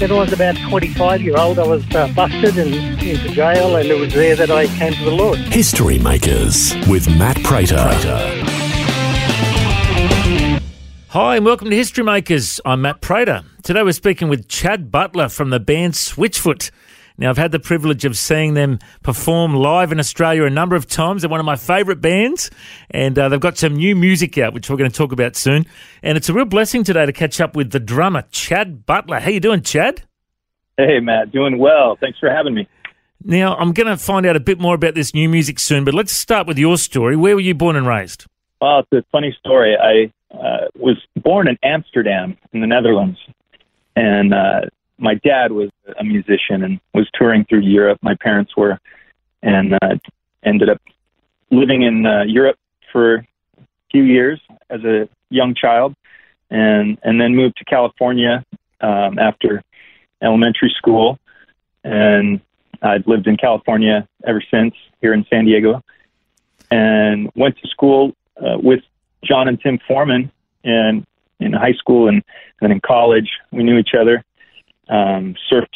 When I was about 25 year old, I was uh, busted and into jail, and it was there that I came to the Lord. History Makers with Matt Prater. Hi, and welcome to History Makers. I'm Matt Prater. Today we're speaking with Chad Butler from the band Switchfoot. Now, I've had the privilege of seeing them perform live in Australia a number of times. They're one of my favourite bands, and uh, they've got some new music out, which we're going to talk about soon. And it's a real blessing today to catch up with the drummer, Chad Butler. How you doing, Chad? Hey, Matt. Doing well. Thanks for having me. Now, I'm going to find out a bit more about this new music soon, but let's start with your story. Where were you born and raised? Well, it's a funny story. I uh, was born in Amsterdam in the Netherlands, and uh, my dad was a musician and was touring through Europe. My parents were, and uh, ended up living in uh, Europe for a few years as a young child, and and then moved to California um, after elementary school, and I've lived in California ever since here in San Diego, and went to school uh, with John and Tim Foreman in in high school and then in college. We knew each other um, surfed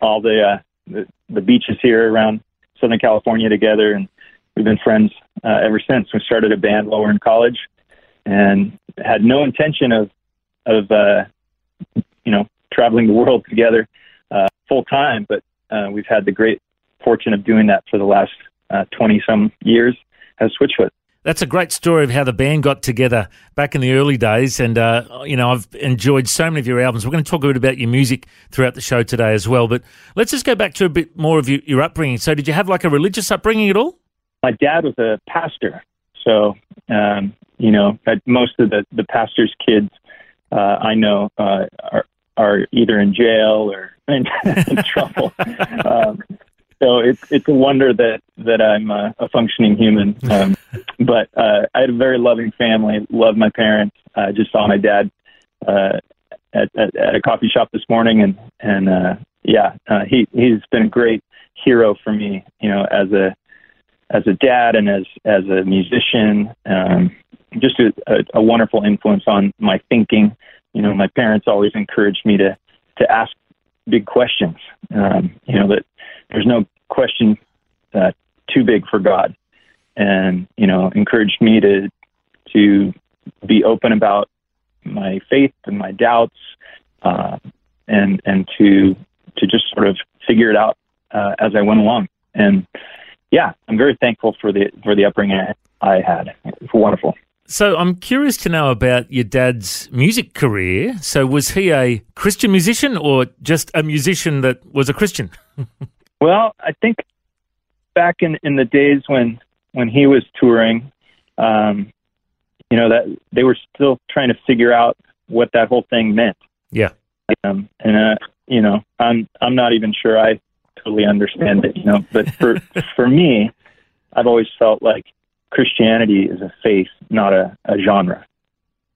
all the, uh, the the beaches here around Southern California together, and we've been friends uh, ever since. We started a band while we were in college, and had no intention of of uh, you know traveling the world together uh, full time, but uh, we've had the great fortune of doing that for the last twenty uh, some years as Switchfoot. That's a great story of how the band got together back in the early days. And, uh, you know, I've enjoyed so many of your albums. We're going to talk a bit about your music throughout the show today as well. But let's just go back to a bit more of your, your upbringing. So, did you have like a religious upbringing at all? My dad was a pastor. So, um, you know, most of the, the pastor's kids uh, I know uh, are, are either in jail or in, in trouble. um, so it's it's a wonder that that I'm a, a functioning human. Um, but uh, I had a very loving family. Loved my parents. I just saw my dad uh, at, at at a coffee shop this morning, and and uh, yeah, uh, he he's been a great hero for me. You know, as a as a dad and as as a musician, um, just a, a, a wonderful influence on my thinking. You know, my parents always encouraged me to to ask big questions. Um, you know that there's no question uh, too big for God, and you know, encouraged me to to be open about my faith and my doubts, uh, and and to to just sort of figure it out uh, as I went along. And yeah, I'm very thankful for the for the upbringing I, I had. Wonderful. So I'm curious to know about your dad's music career. So was he a Christian musician or just a musician that was a Christian? Well, I think back in in the days when when he was touring, um, you know that they were still trying to figure out what that whole thing meant. Yeah. Um, and uh, you know, I'm I'm not even sure I totally understand it. You know, but for for me, I've always felt like Christianity is a faith, not a, a genre.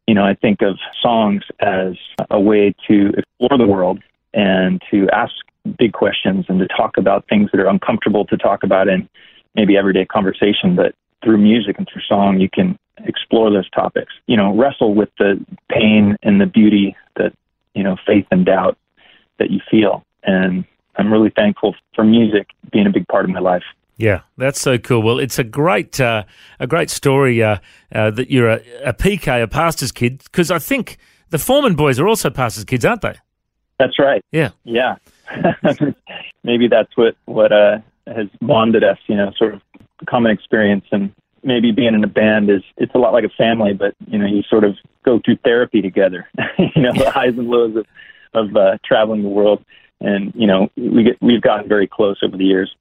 You know, I think of songs as a way to explore the world and to ask big questions and to talk about things that are uncomfortable to talk about in maybe everyday conversation. But through music and through song, you can explore those topics. You know, wrestle with the pain and the beauty that you know, faith and doubt that you feel. And I'm really thankful for music being a big part of my life. Yeah, that's so cool. Well, it's a great, uh, a great story uh, uh, that you're a, a PK, a pastor's kid, because I think the Foreman boys are also pastors' kids, aren't they? That's right. Yeah. Yeah. Maybe that's what what uh, has bonded us. You know, sort of common experience and maybe being in a band is it's a lot like a family, but you know you sort of go through therapy together. you know the highs and lows of of uh, traveling the world, and you know we get we've gotten very close over the years.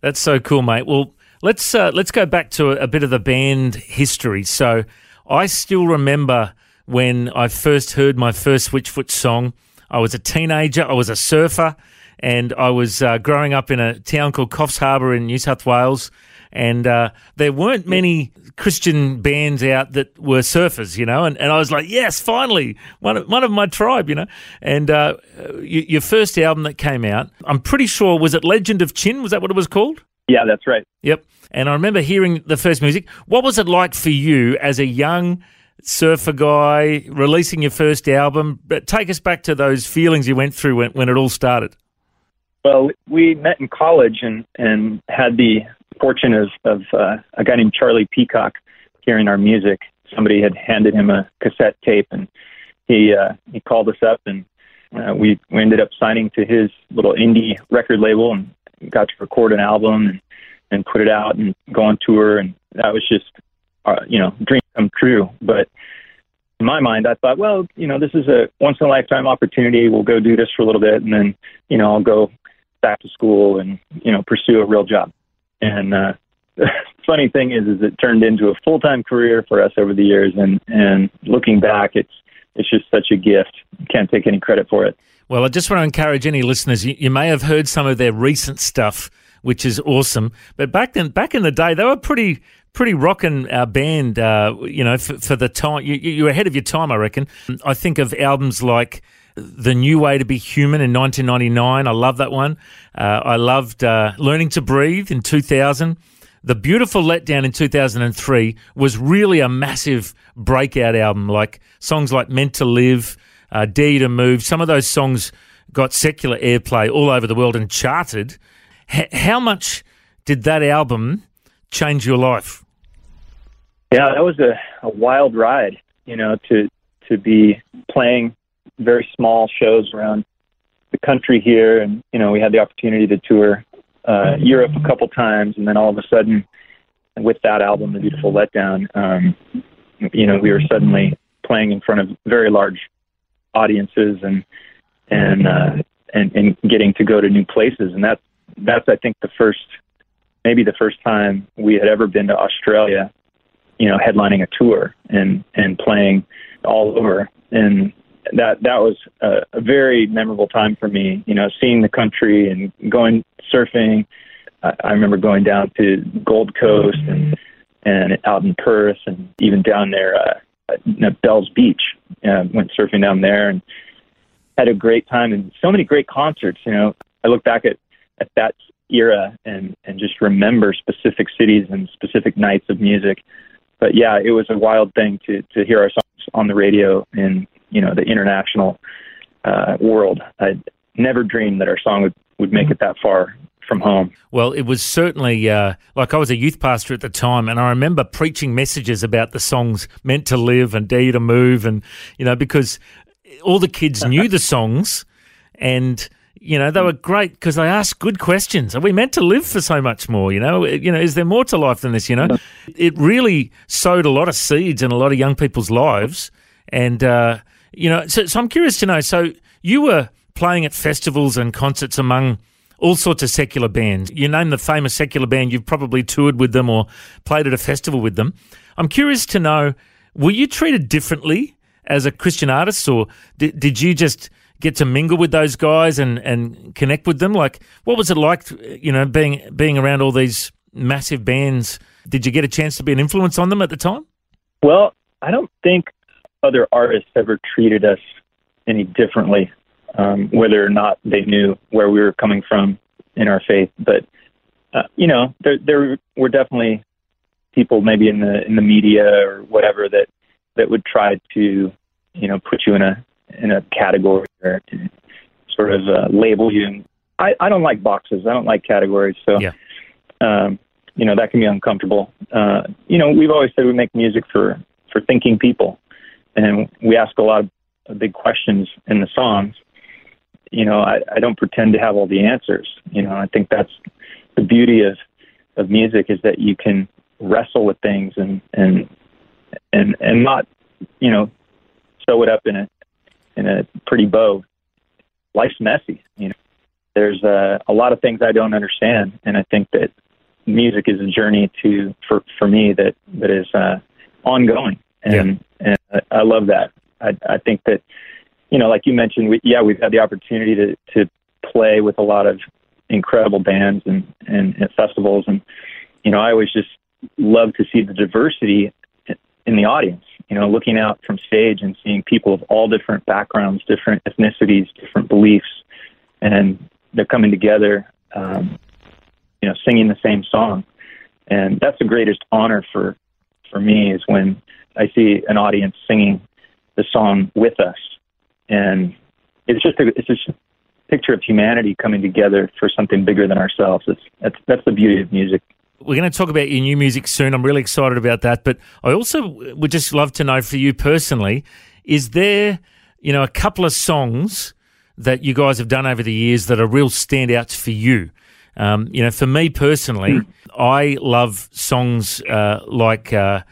That's so cool, mate. Well, let's uh, let's go back to a, a bit of the band history. So I still remember when I first heard my first Switchfoot song. I was a teenager. I was a surfer, and I was uh, growing up in a town called Coffs Harbour in New South Wales and uh, there weren't many Christian bands out that were surfers, you know, and, and I was like, yes, finally, one of, one of my tribe, you know. And uh, y- your first album that came out, I'm pretty sure, was it Legend of Chin? Was that what it was called? Yeah, that's right. Yep. And I remember hearing the first music. What was it like for you as a young surfer guy releasing your first album? But take us back to those feelings you went through when, when it all started. Well, we met in college and and had the fortune of, of uh, a guy named Charlie Peacock hearing our music. Somebody had handed him a cassette tape, and he uh, he called us up, and uh, we we ended up signing to his little indie record label, and got to record an album and and put it out and go on tour, and that was just uh, you know dream come true. But in my mind, I thought, well, you know, this is a once in a lifetime opportunity. We'll go do this for a little bit, and then you know I'll go back to school and you know pursue a real job. And uh, the funny thing is, is it turned into a full time career for us over the years. And and looking back, it's it's just such a gift. Can't take any credit for it. Well, I just want to encourage any listeners. You, you may have heard some of their recent stuff, which is awesome. But back then, back in the day, they were pretty pretty rocking our band. Uh, you know, for, for the time, you, you ahead of your time, I reckon. I think of albums like the New Way to Be Human in 1999. I love that one. Uh, I loved uh, Learning to Breathe in 2000. The Beautiful Letdown in 2003 was really a massive breakout album, like songs like Meant to Live, uh, to Move. Some of those songs got secular airplay all over the world and charted. H- how much did that album change your life? Yeah, that was a, a wild ride, you know, to to be playing very small shows around the country here, and you know we had the opportunity to tour uh, Europe a couple times, and then all of a sudden, with that album, The Beautiful Letdown, um, you know we were suddenly playing in front of very large audiences and and uh, and and getting to go to new places, and that's that's I think the first maybe the first time we had ever been to Australia, you know, headlining a tour and and playing all over and that that was a, a very memorable time for me. You know, seeing the country and going surfing. I, I remember going down to Gold Coast and and out in Perth and even down there uh, at Bell's Beach. Uh, went surfing down there and had a great time and so many great concerts. You know, I look back at at that era and and just remember specific cities and specific nights of music. But yeah, it was a wild thing to to hear our songs on the radio in you know the international uh, world. I never dreamed that our song would would make it that far from home. Well, it was certainly uh, like I was a youth pastor at the time, and I remember preaching messages about the songs "Meant to Live" and "Dare You to Move," and you know because all the kids knew the songs, and you know they were great because they asked good questions. Are we meant to live for so much more? You know, you know, is there more to life than this? You know, it really sowed a lot of seeds in a lot of young people's lives, and. Uh, you know, so, so I'm curious to know. So you were playing at festivals and concerts among all sorts of secular bands. You name the famous secular band, you've probably toured with them or played at a festival with them. I'm curious to know, were you treated differently as a Christian artist, or did, did you just get to mingle with those guys and, and connect with them? Like, what was it like, you know, being being around all these massive bands? Did you get a chance to be an influence on them at the time? Well, I don't think other artists ever treated us any differently, um, whether or not they knew where we were coming from in our faith. But uh, you know, there there were definitely people maybe in the in the media or whatever that that would try to you know put you in a in a category or sort of uh, label you. I, I don't like boxes. I don't like categories. So, yeah. um, you know, that can be uncomfortable. Uh, you know, we've always said we make music for for thinking people, and we ask a lot of big questions in the songs. You know, I, I don't pretend to have all the answers. You know, I think that's the beauty of of music is that you can wrestle with things and and and and not you know sew it up in a in a pretty bow. Life's messy, you know. There's uh, a lot of things I don't understand, and I think that music is a journey to for for me that that is uh, ongoing, and and I, I love that. I I think that you know, like you mentioned, we, yeah, we've had the opportunity to to play with a lot of incredible bands and, and and festivals, and you know, I always just love to see the diversity in the audience. You know, looking out from stage and seeing people of all different backgrounds, different ethnicities, different beliefs, and they're coming together. Um, you know, singing the same song, and that's the greatest honor for for me is when I see an audience singing the song with us, and it's just a, it's just a picture of humanity coming together for something bigger than ourselves. It's that's that's the beauty of music. We're going to talk about your new music soon. I'm really excited about that. But I also would just love to know for you personally, is there, you know, a couple of songs that you guys have done over the years that are real standouts for you? Um, you know, for me personally, mm. I love songs uh, like, uh,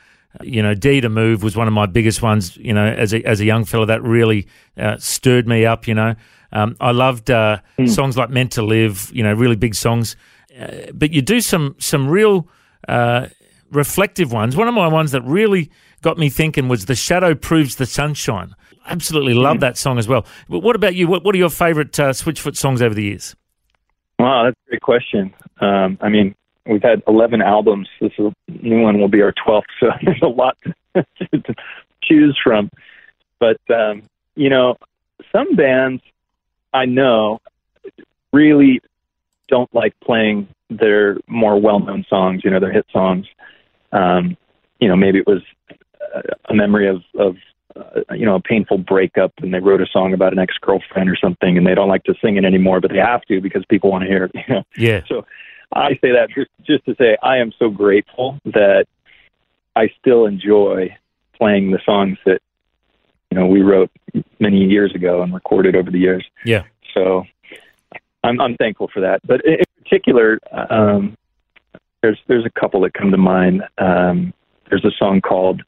you know, "D to Move" was one of my biggest ones. You know, as a as a young fella, that really uh, stirred me up. You know, um, I loved mm. songs like "Meant to Live." You know, really big songs. Uh, but you do some some real uh, reflective ones. One of my ones that really got me thinking was "The Shadow Proves the Sunshine." Absolutely love mm. that song as well. But what about you? What, what are your favourite Switchfoot songs over the years? Wow, that's a great question. Um, I mean, we've had 11 albums. This is, new one will be our 12th, so there's a lot to, to choose from. But, um, you know, some bands I know really don't like playing their more well-known songs, you know, their hit songs. Um, you know, maybe it was a memory of, of uh, you know, a painful breakup and they wrote a song about an ex-girlfriend or something and they don't like to sing it anymore, but they have to because people want to hear it. You know? Yeah. So I say that just, just to say I am so grateful that I still enjoy playing the songs that, you know, we wrote many years ago and recorded over the years. Yeah. So I'm, I'm thankful for that. But in particular, um, there's, there's a couple that come to mind. Um, there's a song called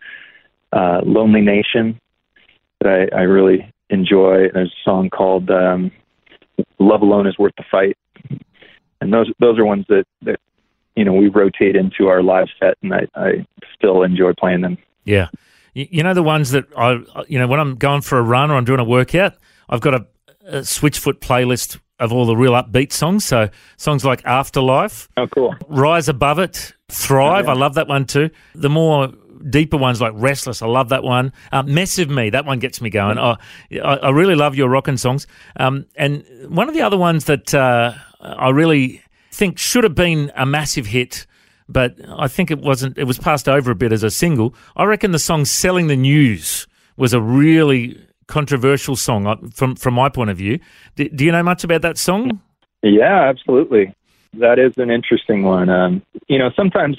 uh, Lonely Nation that I, I really enjoy. There's a song called um, Love Alone is Worth the Fight. And those those are ones that, that you know we rotate into our live set, and I, I still enjoy playing them. Yeah, you know the ones that I you know when I'm going for a run or I'm doing a workout, I've got a, a Switchfoot playlist of all the real upbeat songs. So songs like Afterlife, oh cool, Rise Above It, Thrive. Oh, yeah. I love that one too. The more deeper ones like Restless. I love that one. Uh, Mess of Me, that one gets me going. I, I really love your rockin' songs. Um, and one of the other ones that uh, I really think should have been a massive hit, but I think it wasn't. It was passed over a bit as a single. I reckon the song "Selling the News" was a really controversial song uh, from from my point of view. Do, do you know much about that song? Yeah, absolutely. That is an interesting one. Um, you know, sometimes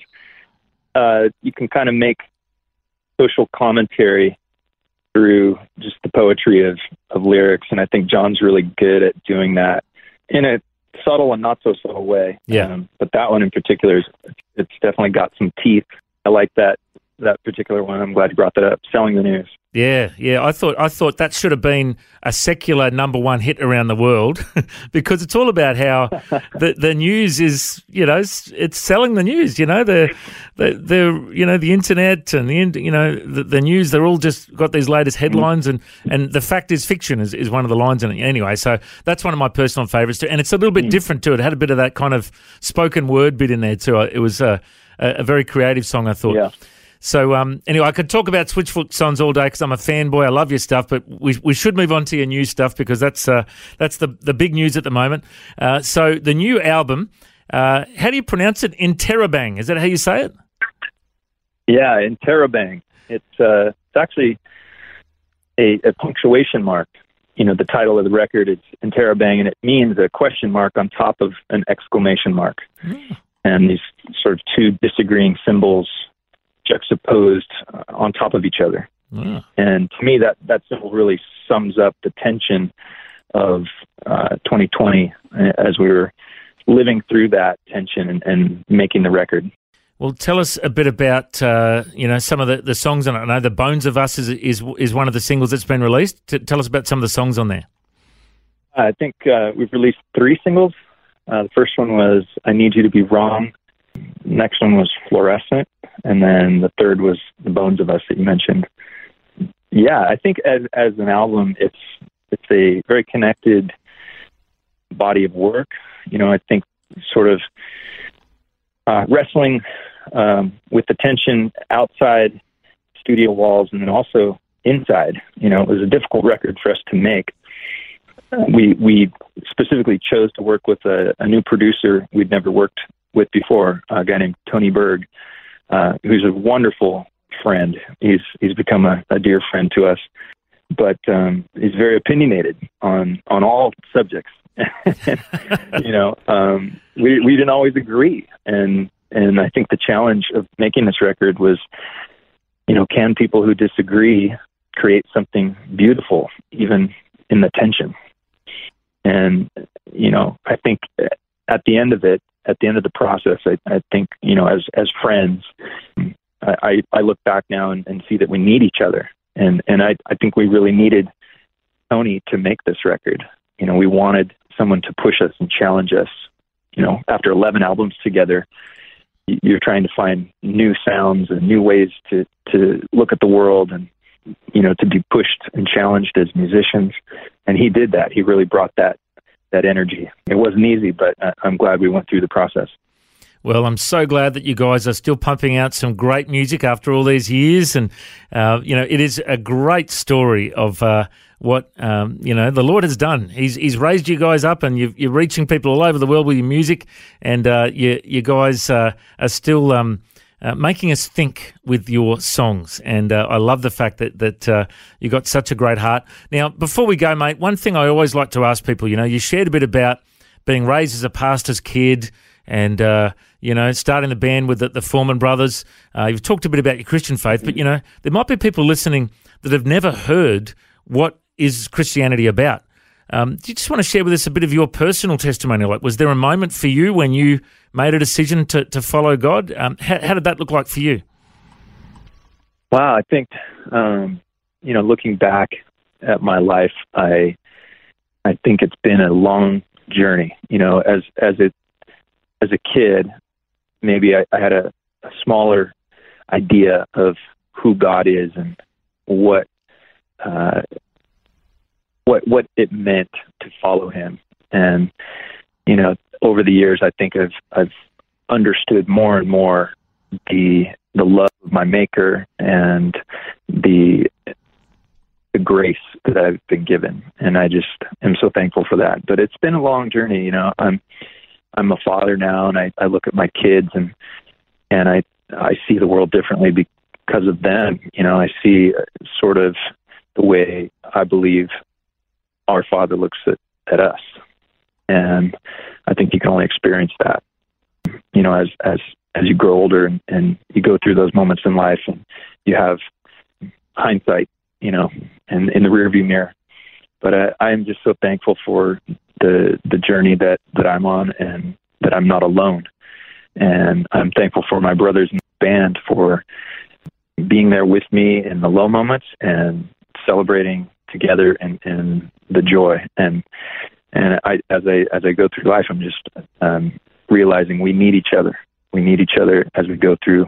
uh, you can kind of make social commentary through just the poetry of, of lyrics. And I think John's really good at doing that in a subtle and not so subtle way. Yeah. Um, but that one in particular, is, it's definitely got some teeth. I like that that particular one. I'm glad you brought that up. Selling the news. Yeah, yeah. I thought I thought that should have been a secular number one hit around the world because it's all about how the the news is. You know, it's, it's selling the news. You know, the the the you know the internet and the you know the, the news. They're all just got these latest headlines and and the fact is fiction is, is one of the lines in it. Anyway, so that's one of my personal favorites too, and it's a little bit mm. different too. It had a bit of that kind of spoken word bit in there too. It was a a, a very creative song. I thought. Yeah. So um, anyway, I could talk about Switchfoot songs all day because I'm a fanboy. I love your stuff, but we, we should move on to your new stuff because that's uh, that's the the big news at the moment. Uh, so the new album, uh, how do you pronounce it? Interrobang. Is that how you say it? Yeah, Interrobang. It's uh, it's actually a, a punctuation mark. You know, the title of the record is Interrobang, and it means a question mark on top of an exclamation mark. Mm. And these sort of two disagreeing symbols juxtaposed uh, on top of each other. Mm. And to me, that that symbol really sums up the tension of uh, 2020 uh, as we were living through that tension and, and making the record. Well, tell us a bit about uh, you know some of the, the songs on it. I know "The Bones of Us" is is is one of the singles that's been released. T- tell us about some of the songs on there. I think uh, we've released three singles. Uh, the first one was "I Need You to Be Wrong." Next one was "Fluorescent," and then the third was "The Bones of Us" that you mentioned. Yeah, I think as as an album, it's it's a very connected body of work. You know, I think sort of uh, wrestling um, with the tension outside studio walls and then also inside. You know, it was a difficult record for us to make. We we specifically chose to work with a, a new producer we'd never worked with before, a guy named Tony Berg, uh, who's a wonderful friend. He's he's become a, a dear friend to us, but um, he's very opinionated on on all subjects. you know, um, we we didn't always agree, and and I think the challenge of making this record was, you know, can people who disagree create something beautiful, even in the tension? And you know, I think at the end of it, at the end of the process, I, I think you know, as as friends, I I look back now and, and see that we need each other, and and I I think we really needed Tony to make this record. You know, we wanted someone to push us and challenge us. You know, after 11 albums together, you're trying to find new sounds and new ways to to look at the world and you know to be pushed and challenged as musicians and he did that he really brought that that energy it wasn't easy but i'm glad we went through the process well, I'm so glad that you guys are still pumping out some great music after all these years, and uh, you know it is a great story of uh, what um, you know the Lord has done. He's He's raised you guys up, and you are reaching people all over the world with your music, and uh, you you guys uh, are still. Um, uh, making us think with your songs, and uh, I love the fact that that uh, you got such a great heart. Now, before we go, mate, one thing I always like to ask people, you know, you shared a bit about being raised as a pastor's kid, and uh, you know, starting the band with the, the Foreman brothers. Uh, you've talked a bit about your Christian faith, but you know, there might be people listening that have never heard what is Christianity about? Um, do you just want to share with us a bit of your personal testimony? Like, was there a moment for you when you made a decision to, to follow God? Um, how, how, did that look like for you? Wow, I think, um, you know, looking back at my life, I, I think it's been a long journey. You know, as as it as a kid, maybe I, I had a, a smaller idea of who God is and what uh, what what it meant to follow him. And you know, over the years, I think I've I've understood more and more the the love of my Maker and the the grace that I've been given, and I just am so thankful for that. But it's been a long journey. You know, I'm I'm a father now, and I I look at my kids and and I I see the world differently because of them. You know, I see uh, sort of the way I believe our Father looks at, at us. And I think you can only experience that, you know, as, as, as you grow older and, and you go through those moments in life and you have hindsight, you know, and in the rearview mirror. But I, I'm just so thankful for the, the journey that, that I'm on and that I'm not alone. And I'm thankful for my brothers in the band for being there with me in the low moments and celebrating together and, and the joy and and I as I as I go through life I'm just um, realizing we need each other. We need each other as we go through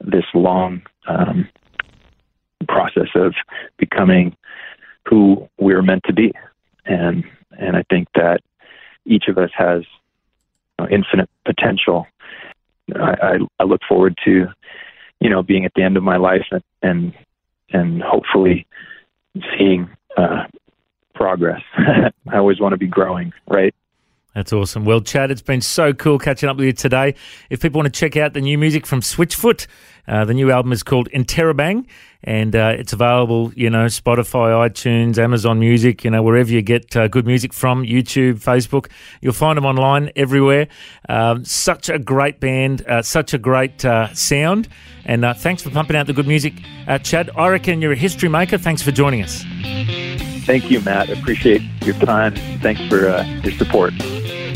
this long um, process of becoming who we're meant to be. And and I think that each of us has you know, infinite potential. I, I, I look forward to, you know, being at the end of my life and and, and hopefully seeing uh, progress. I always want to be growing, right? That's awesome. Well, Chad, it's been so cool catching up with you today. If people want to check out the new music from Switchfoot, uh, the new album is called Interrobang, and uh, it's available, you know, Spotify, iTunes, Amazon Music, you know, wherever you get uh, good music from, YouTube, Facebook. You'll find them online everywhere. Um, such a great band, uh, such a great uh, sound, and uh, thanks for pumping out the good music. Chad, I reckon you're a history maker. Thanks for joining us. Thank you, Matt. Appreciate your time. Thanks for your support.